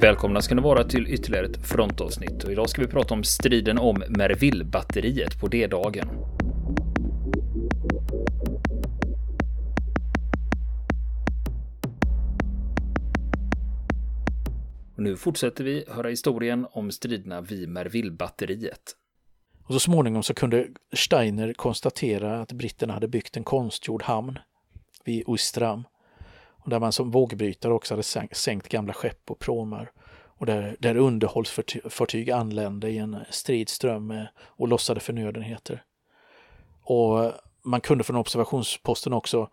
Välkomna ska ni vara till ytterligare ett frontavsnitt och idag ska vi prata om striden om Merville-batteriet på D-dagen. Och nu fortsätter vi höra historien om striderna vid Merville-batteriet. Och så småningom så kunde Steiner konstatera att britterna hade byggt en konstgjord hamn vid Ustram. Och där man som vågbrytare också hade sänkt gamla skepp och pråmar. Och där, där underhållsfartyg anlände i en stridström och lossade förnödenheter. Och man kunde från observationsposten också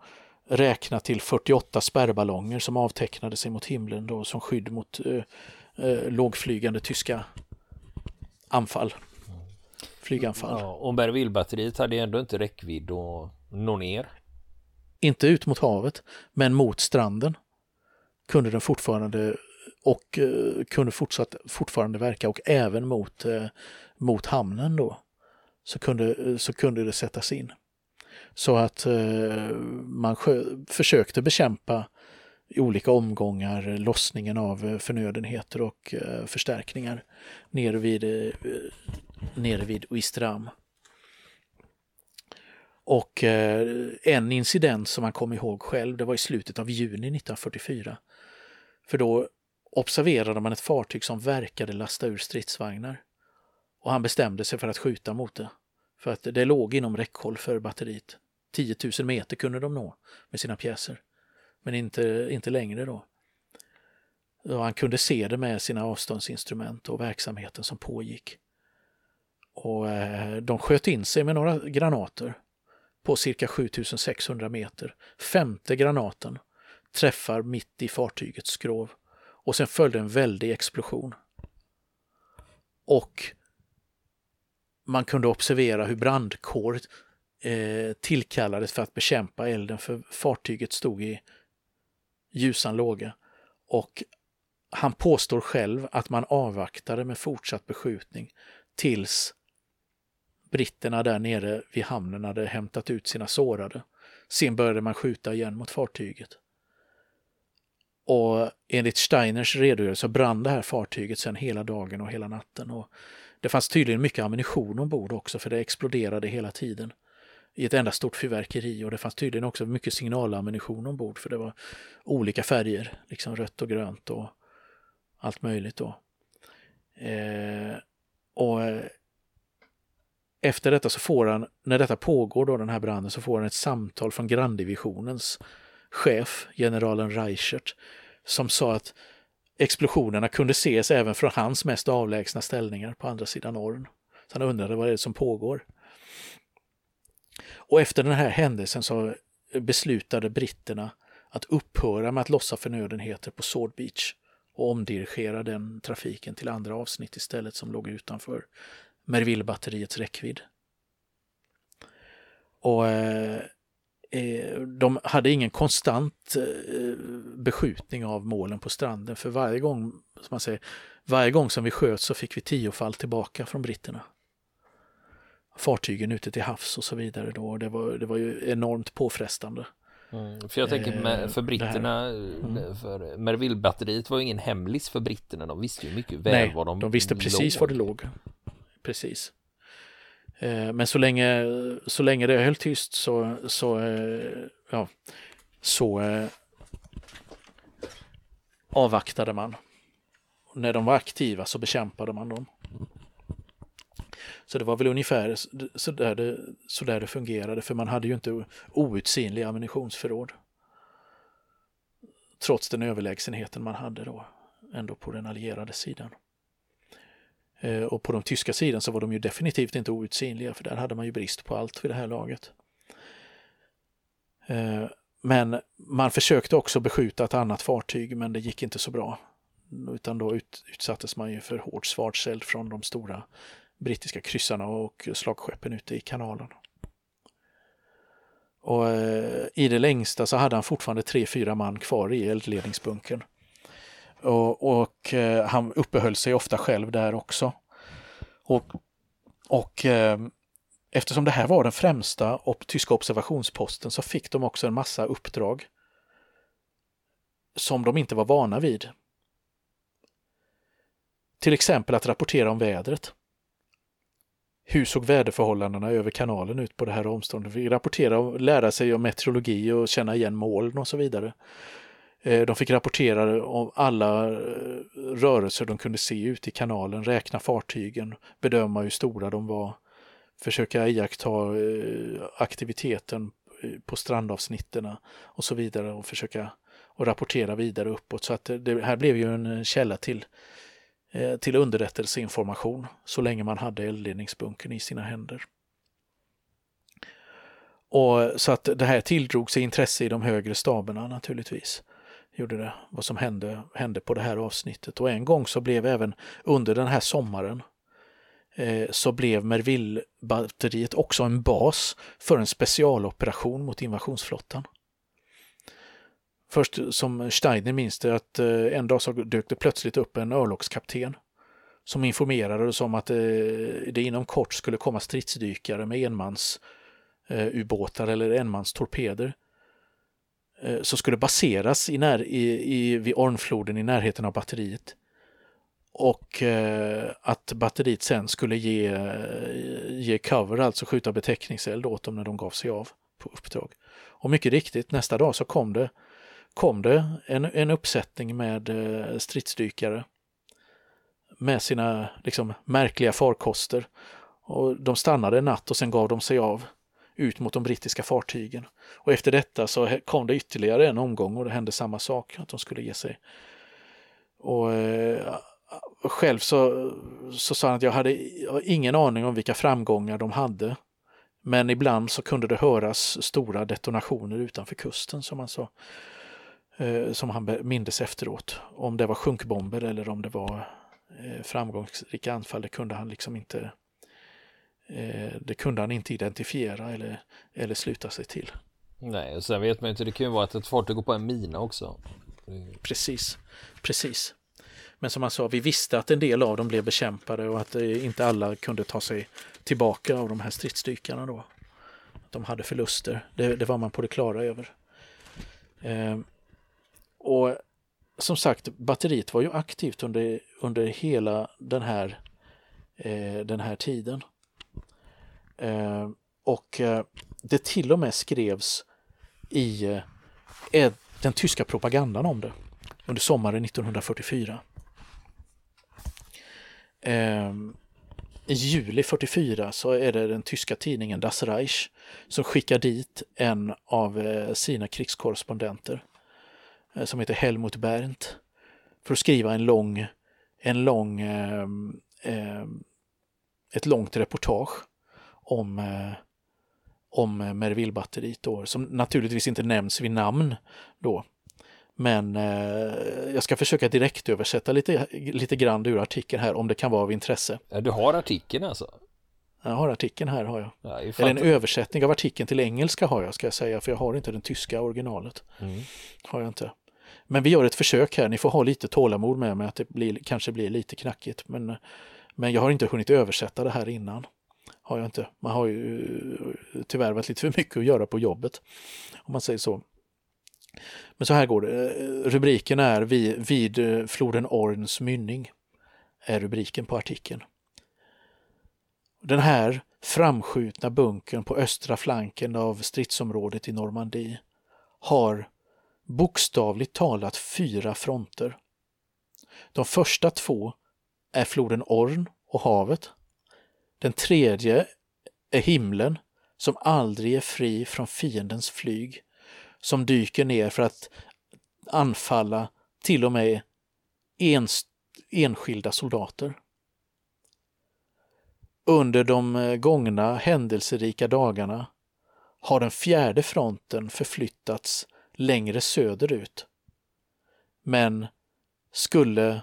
räkna till 48 spärrballonger som avtecknade sig mot himlen då som skydd mot eh, eh, lågflygande tyska anfall. Flyganfall. Ja, och Berville-batteriet hade ändå inte räckvidd att nå ner. Inte ut mot havet, men mot stranden kunde den fortfarande och eh, kunde fortsatt, fortfarande verka och även mot, eh, mot hamnen då så kunde, eh, så kunde det sättas in. Så att eh, man försökte bekämpa i olika omgångar lossningen av eh, förnödenheter och eh, förstärkningar nere vid, nere vid Ouistreham. Och eh, en incident som man kom ihåg själv, det var i slutet av juni 1944. För då observerade man ett fartyg som verkade lasta ur stridsvagnar. Och han bestämde sig för att skjuta mot det. För att det låg inom räckhåll för batteriet. 10 000 meter kunde de nå med sina pjäser. Men inte, inte längre då. Och han kunde se det med sina avståndsinstrument och verksamheten som pågick. Och eh, de sköt in sig med några granater på cirka 7600 meter. Femte granaten träffar mitt i fartygets skrov och sen följde en väldig explosion. Och man kunde observera hur brandkår eh, tillkallades för att bekämpa elden för fartyget stod i ljusan låga. Och han påstår själv att man avvaktade med fortsatt beskjutning tills britterna där nere vid hamnen hade hämtat ut sina sårade. Sen började man skjuta igen mot fartyget. Och enligt Steiners redogörelse brann det här fartyget sen hela dagen och hela natten. Och det fanns tydligen mycket ammunition ombord också för det exploderade hela tiden i ett enda stort fyrverkeri och det fanns tydligen också mycket signalammunition ombord för det var olika färger, liksom rött och grönt och allt möjligt då. Eh, och efter detta så får han, när detta pågår då den här branden, så får han ett samtal från granndivisionens chef, generalen Reichert, som sa att explosionerna kunde ses även från hans mest avlägsna ställningar på andra sidan Orn. Så han undrade vad det är som pågår. Och efter den här händelsen så beslutade britterna att upphöra med att lossa förnödenheter på Sword Beach och omdirigera den trafiken till andra avsnitt istället som låg utanför Merville-batteriets räckvidd. Och eh, eh, de hade ingen konstant eh, beskjutning av målen på stranden för varje gång, som man säger, varje gång som vi sköt så fick vi tiofall tillbaka från britterna fartygen ute till havs och så vidare. Då. Det, var, det var ju enormt påfrestande. Mm, för jag tänker med, eh, för britterna, mm. för Merville-batteriet var ju ingen hemlis för britterna. De visste ju mycket väl Nej, var de de visste precis låg. var det låg. Precis. Eh, men så länge, så länge det höll tyst så, så, eh, ja, så eh, avvaktade man. När de var aktiva så bekämpade man dem. Så det var väl ungefär så där det, så där det fungerade, för man hade ju inte outsinliga ammunitionsförråd. Trots den överlägsenheten man hade då, ändå på den allierade sidan. Eh, och på de tyska sidan så var de ju definitivt inte outsinliga, för där hade man ju brist på allt vid det här laget. Eh, men man försökte också beskjuta ett annat fartyg, men det gick inte så bra. Utan då utsattes man ju för hård svartseld från de stora brittiska kryssarna och slagskeppen ute i kanalen. Och eh, i det längsta så hade han fortfarande tre, fyra man kvar i eldledningsbunkern. Och, och eh, han uppehöll sig ofta själv där också. Och, och eh, eftersom det här var den främsta op tyska observationsposten så fick de också en massa uppdrag som de inte var vana vid. till exempel att rapportera om vädret. Hur såg väderförhållandena över kanalen ut på det här omståndet? Vi rapportera och lära sig om meteorologi och känna igen moln och så vidare. Eh, de fick rapportera om alla eh, rörelser de kunde se ute i kanalen, räkna fartygen, bedöma hur stora de var, försöka iaktta eh, aktiviteten på strandavsnitten och så vidare och försöka och rapportera vidare uppåt. Så att det här blev ju en källa till, till underrättelseinformation så länge man hade eldledningsbunkern i sina händer. Och Så att det här tilldrog sig intresse i de högre staberna naturligtvis gjorde det, vad som hände, hände på det här avsnittet. Och en gång så blev även under den här sommaren eh, så blev Merville-batteriet också en bas för en specialoperation mot invasionsflottan. Först som Steiner minns det att eh, en dag så dök det plötsligt upp en örlogskapten som informerade oss om att eh, det inom kort skulle komma stridsdykare med enmans eh, ubåtar eller enmans torpeder Eh, Eh, som skulle baseras i när, i, i, vid Ornfloden i närheten av batteriet. Och eh, att batteriet sen skulle ge, ge cover, alltså skjuta beteckningseld åt dem när de gav sig av på uppdrag. Och mycket riktigt, nästa dag så kom det, kom det en, en uppsättning med eh, stridsdykare med sina liksom, märkliga farkoster. Och de stannade en natt och sen gav de sig av ut mot de brittiska fartygen. Och efter detta så kom det ytterligare en omgång och det hände samma sak, att de skulle ge sig. Och eh, själv så, så sa han att jag hade ingen aning om vilka framgångar de hade. Men ibland så kunde det höras stora detonationer utanför kusten som han sa. Eh, som han mindes efteråt. Om det var sjunkbomber eller om det var eh, framgångsrika anfall, det kunde han liksom inte det kunde han inte identifiera eller, eller sluta sig till. Nej, och sen vet man inte, det kan ju vara att ett fartyg går på en mina också. Precis, precis. Men som han sa, vi visste att en del av dem blev bekämpade och att inte alla kunde ta sig tillbaka av de här stridsdykarna då. De hade förluster, det, det var man på det klara över. Eh, och som sagt, batteriet var ju aktivt under, under hela den här, eh, den här tiden. Eh, och eh, det till och med skrevs i eh, den tyska propagandan om det under sommaren 1944. I juli 44 så är det den tyska tidningen Das Reich som skickar dit en av sina krigskorrespondenter som heter Helmut Berndt för att skriva en lång, en lång, ett långt reportage om, eh, om Merville-batteriet då, som naturligtvis inte nämns vid namn då. Men eh, jag ska försöka direkt översätta lite, lite grann ur artikeln här om det kan vara av intresse. Du har artikeln alltså? Jag har artikeln här har jag. Ja, Eller en översättning av artikeln till engelska har jag ska jag säga för jag har inte den tyska originalet. Mm. Har jag inte. Men vi gör ett försök här, ni får ha lite tålamod med mig att det blir, kanske blir lite knackigt. Men, men jag har inte hunnit översätta det här innan har jag inte. Man har ju eh, tyvärr varit lite för mycket att göra på jobbet. Om man säger så. Men så här går det. Eh, rubriken är vid, vid floden Orns mynning. Är rubriken på artikeln. Den här framskjutna bunkern på östra flanken av stridsområdet i Normandie har bokstavligt talat fyra fronter. De första två är floden Orn och havet. Den tredje är himlen som aldrig är fri från fiendens flyg, som dyker ner för att anfalla till och med ens, enskilda soldater. Under de eh, gångna händelserika dagarna har den fjärde fronten förflyttats längre söderut, men skulle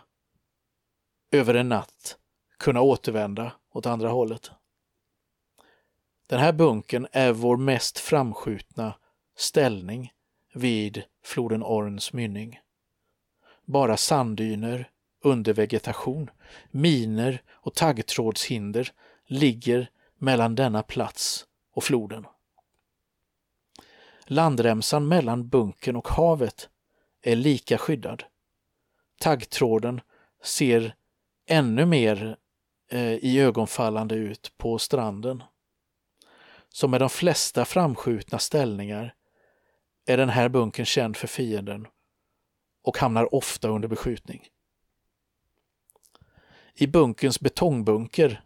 över en natt kunna återvända åt andra hållet. Den här bunken är vår mest framskjutna ställning vid floden Orns mynning. Bara sanddyner, undervegetation, miner och taggtrådshinder ligger mellan denna plats och floden. Landremsan mellan bunken och havet är lika skyddad. Taggtråden ser ännu mer eh, i ögonfallande ut på stranden. Som med de flesta framskjutna ställningar är den här bunkern känd för fienden och hamnar ofta under beskjutning. I bunkerns betongbunker,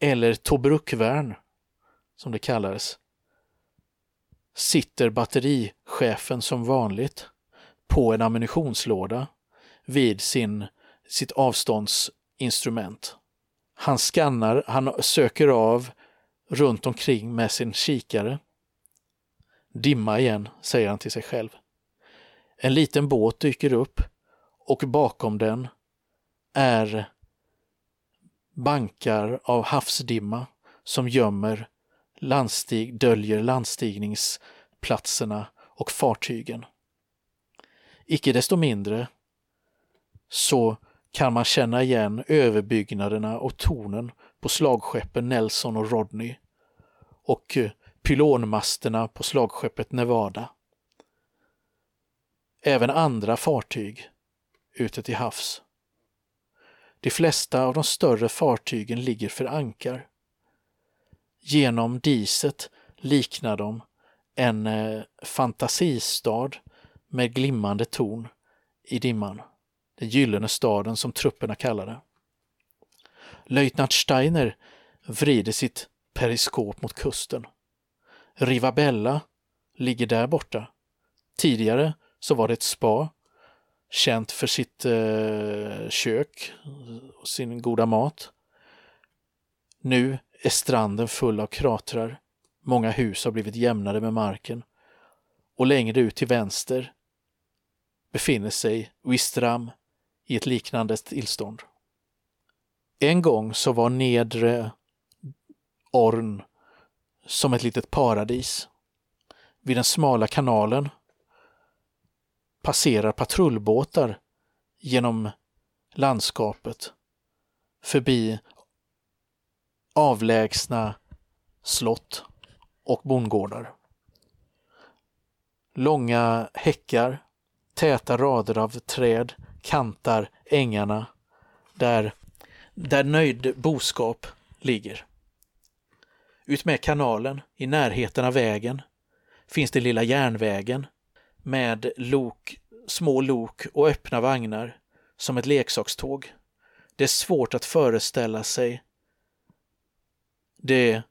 eller Tobrukvärn som det kallades, sitter batterichefen som vanligt på en ammunitionslåda vid sin, sitt instrument. Han skannar, han söker av runt omkring med sin kikare. Dimma igen, säger han till sig själv. En liten båt dyker upp och bakom den är bankar av havsdimma som gömmer landstig, döljer landstigningsplatserna och fartygen. Icke desto mindre så kan man känna igen överbyggnaderna och tornen på slagskeppen Nelson och Rodney och eh, pylonmasterna på slagskeppet Nevada. Även andra fartyg ute till havs. De flesta av de större fartygen ligger för ankar. Genom diset liknar de en eh, fantasistad med glimmande torn i dimman. Den gyllene staden som trupperna kallar det. Löjtnant Steiner vrider sitt periskop mot kusten. Rivabella ligger där borta. Tidigare så var det ett spa, känt för sitt eh, kök och sin goda mat. Nu är stranden full av kratrar. Många hus har blivit jämnade med marken. Och längre ut till vänster befinner sig Wistram i ett liknande tillstånd. En gång så var nedre Orn som ett litet paradis. Vid den smala kanalen passerar patrullbåtar genom landskapet förbi avlägsna slott och bondgårdar. Långa häckar, täta rader av träd kantar ängarna där, där nöjd boskap ligger. Utmed kanalen, i närheten av vägen, finns den lilla järnvägen med lok, små lok och öppna vagnar som ett leksakståg. Det är svårt att föreställa sig det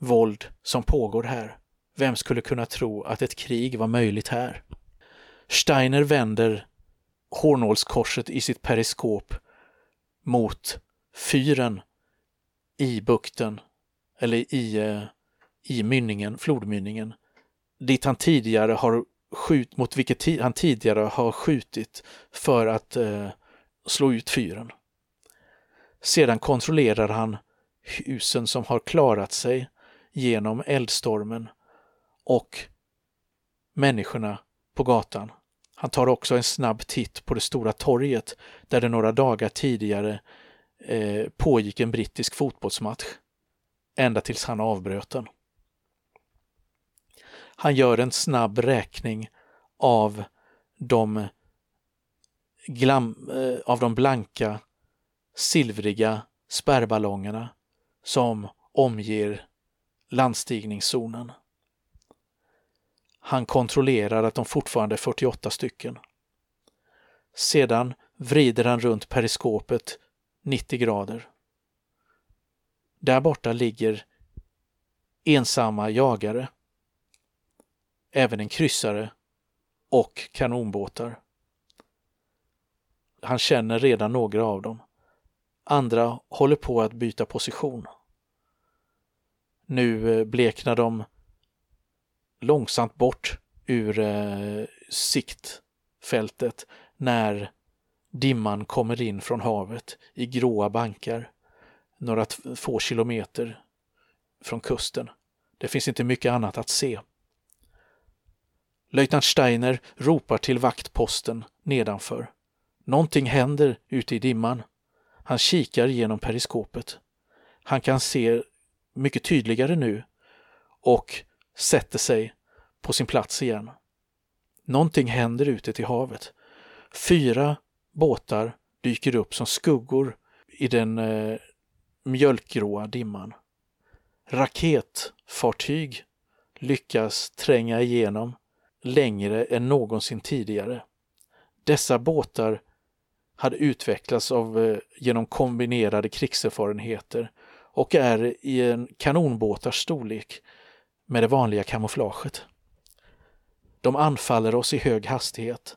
våld som pågår här. Vem skulle kunna tro att ett krig var möjligt här? Steiner vänder hårnålskorset i sitt periskop mot fyren i bukten, eller i, eh, i mynningen, flodmynningen, dit han tidigare har skjut, mot vilket han tidigare har skjutit för att eh, slå ut fyren. Sedan kontrollerar han husen som har klarat sig genom eldstormen och människorna på gatan. Han tar också en snabb titt på det stora torget där det några dagar tidigare eh, pågick en brittisk fotbollsmatch. Ända tills han avbröt den. Han gör en snabb räkning av de, glam, eh, av de blanka, silvriga spärrballongerna som omger landstigningszonen. Han kontrollerar att de fortfarande är 48 stycken. Sedan vrider han runt periskopet 90 grader. Där borta ligger ensamma jagare, även en kryssare och kanonbåtar. Han känner redan några av dem. Andra håller på att byta position. Nu eh, bleknar de långsamt bort ur eh, siktfältet när dimman kommer in från havet i gråa bankar några få kilometer från kusten. Det finns inte mycket annat att se. Löjtnant Steiner ropar till vaktposten nedanför. Någonting händer ute i dimman. Han kikar genom periskopet. Han kan se mycket tydligare nu och sätter sig på sin plats igen. Någonting händer ute till havet. Fyra båtar dyker upp som skuggor i den eh, mjölkgråa dimman. Raketfartyg lyckas tränga igenom längre än någonsin tidigare. Dessa båtar hade utvecklats av, eh, genom kombinerade krigserfarenheter och är i en kanonbåtars storlek med det vanliga kamouflaget. De anfaller oss i hög hastighet,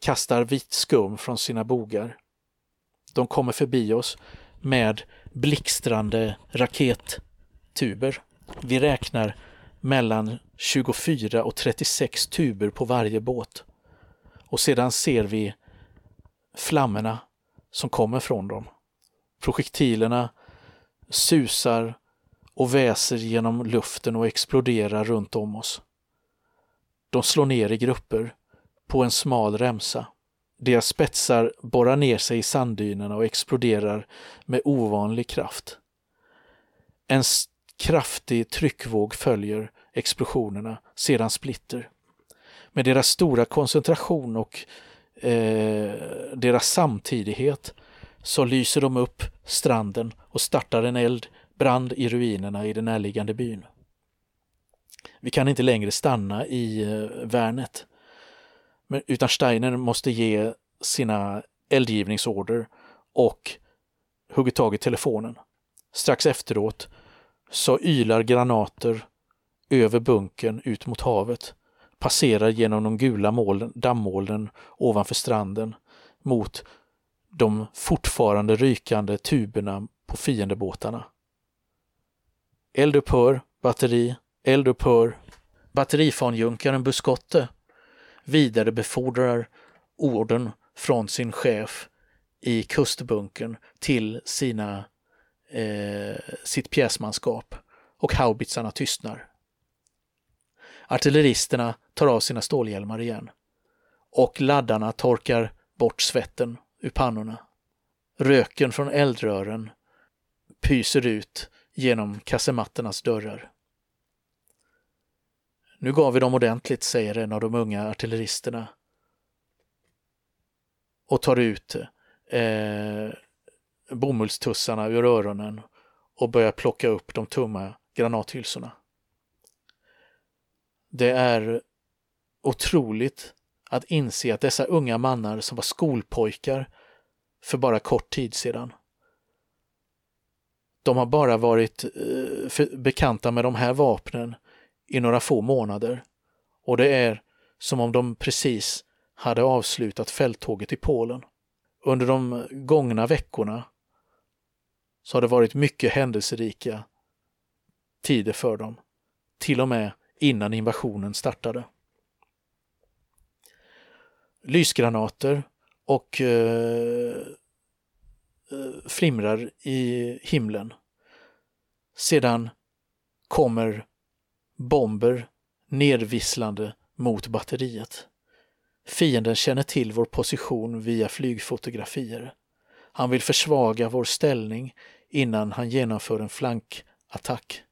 kastar vitt skum från sina bogar. De kommer förbi oss med blixtrande rakettuber. Vi räknar mellan 24 och 36 tuber på varje båt. Och sedan ser vi flammorna som kommer från dem. Projektilerna susar och väser genom luften och exploderar runt om oss. De slår ner i grupper på en smal remsa. Deras spetsar borrar ner sig i sanddynerna och exploderar med ovanlig kraft. En kraftig tryckvåg följer explosionerna, sedan splitter. Med deras stora koncentration och eh, deras samtidighet så lyser de upp stranden och startar en eld, brand i ruinerna i den närliggande byn. Vi kan inte längre stanna i eh, värnet, utan Steiner måste ge sina eldgivningsorder och hugger tag i telefonen. Strax efteråt så ylar granater över bunkern ut mot havet, passerar genom de gula moln, dammolnen ovanför stranden mot de fortfarande rykande tuberna på fiendebåtarna. Eldupphör, batteri, eldupphör. Batterifanjunkaren Buskotte vidarebefordrar orden från sin chef i kustbunkern till sina, eh, sitt pjäsmanskap och haubitsarna tystnar. Artilleristerna tar av sina stålhjälmar igen och laddarna torkar bort svetten ur pannorna. Röken från eldrören pyser ut genom kasematternas dörrar. Nu gav vi dem ordentligt, säger en av de unga artilleristerna och tar ut eh, bomullstussarna ur öronen och börjar plocka upp de tomma granathylsorna. Det är otroligt att inse att dessa unga mannar som var skolpojkar för bara kort tid sedan, de har bara varit eh, bekanta med de här vapnen i några få månader och det är som om de precis hade avslutat fälttåget i Polen. Under de gångna veckorna så har det varit mycket händelserika tider för dem, till och med innan invasionen startade. Lysgranater och eh, eh Eh, flimrar i himlen. Sedan kommer bomber nedvisslande mot batteriet. Fienden känner till vår position via flygfotografier. Han vill försvaga vår ställning innan han genomför en flankattack.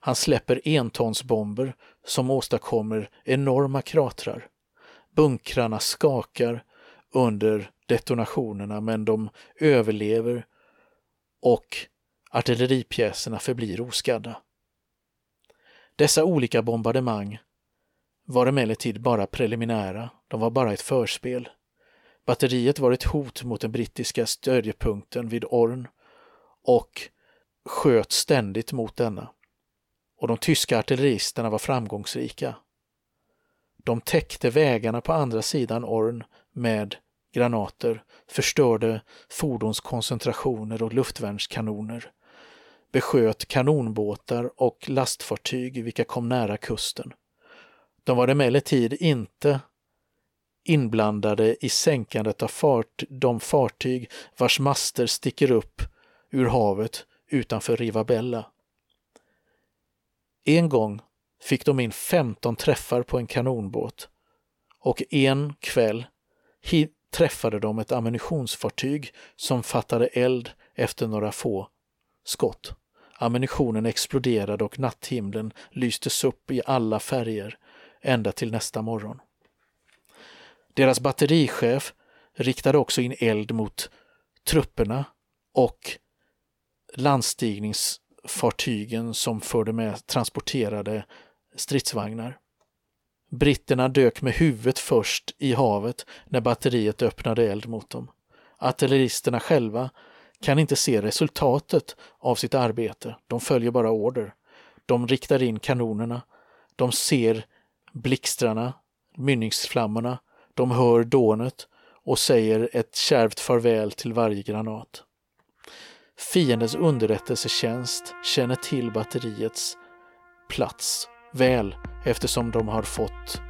Han släpper entonsbomber som åstadkommer enorma kratrar. Bunkrarna skakar under detonationerna men de överlever och artilleripjäserna förblir oskadda. Dessa olika bombardemang var emellertid bara preliminära, de var bara ett förspel. Batteriet var ett hot mot den brittiska stödjepunkten vid Orn och sköt ständigt mot denna. Och de tyska artilleristerna var framgångsrika. De täckte vägarna på andra sidan Orn med granater, förstörde fordonskoncentrationer och luftvärnskanoner, besköt kanonbåtar och lastfartyg vilka kom nära kusten. De var emellertid inte inblandade i sänkandet av fart, de fartyg vars master sticker upp ur havet utanför Rivabella. En gång fick de in 15 träffar på en kanonbåt och en kväll träffade de ett ammunitionsfartyg som fattade eld efter några få skott. Ammunitionen exploderade och natthimlen lystes upp i alla färger ända till nästa morgon. Deras batterichef riktade också in eld mot trupperna och landstigningsfartygen som förde med transporterade stridsvagnar. Britterna dök med huvudet först i havet när batteriet öppnade eld mot dem. Artilleristerna själva kan inte se resultatet av sitt arbete, de följer bara order. De riktar in kanonerna, de ser blixtrarna, mynningsflammorna, de hör dånet och säger ett kärvt farväl till varje granat. Fiendens underrättelsetjänst känner till batteriets plats väl eftersom de har fått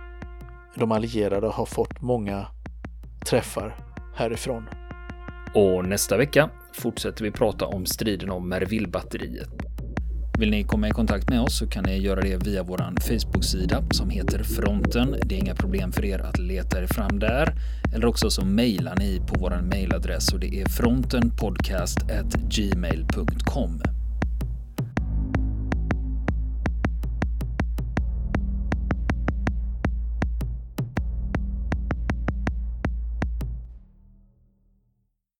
de allierade har fått många träffar härifrån. Och nästa vecka fortsätter vi prata om striden om Merville-batteriet. Vill ni komma i kontakt med oss så kan ni göra det via vår Facebook-sida som heter Fronten. Det är inga problem för er att leta er fram där. Eller också så mejlar ni på vår mejladress och det är frontenpodcast.gmail.com.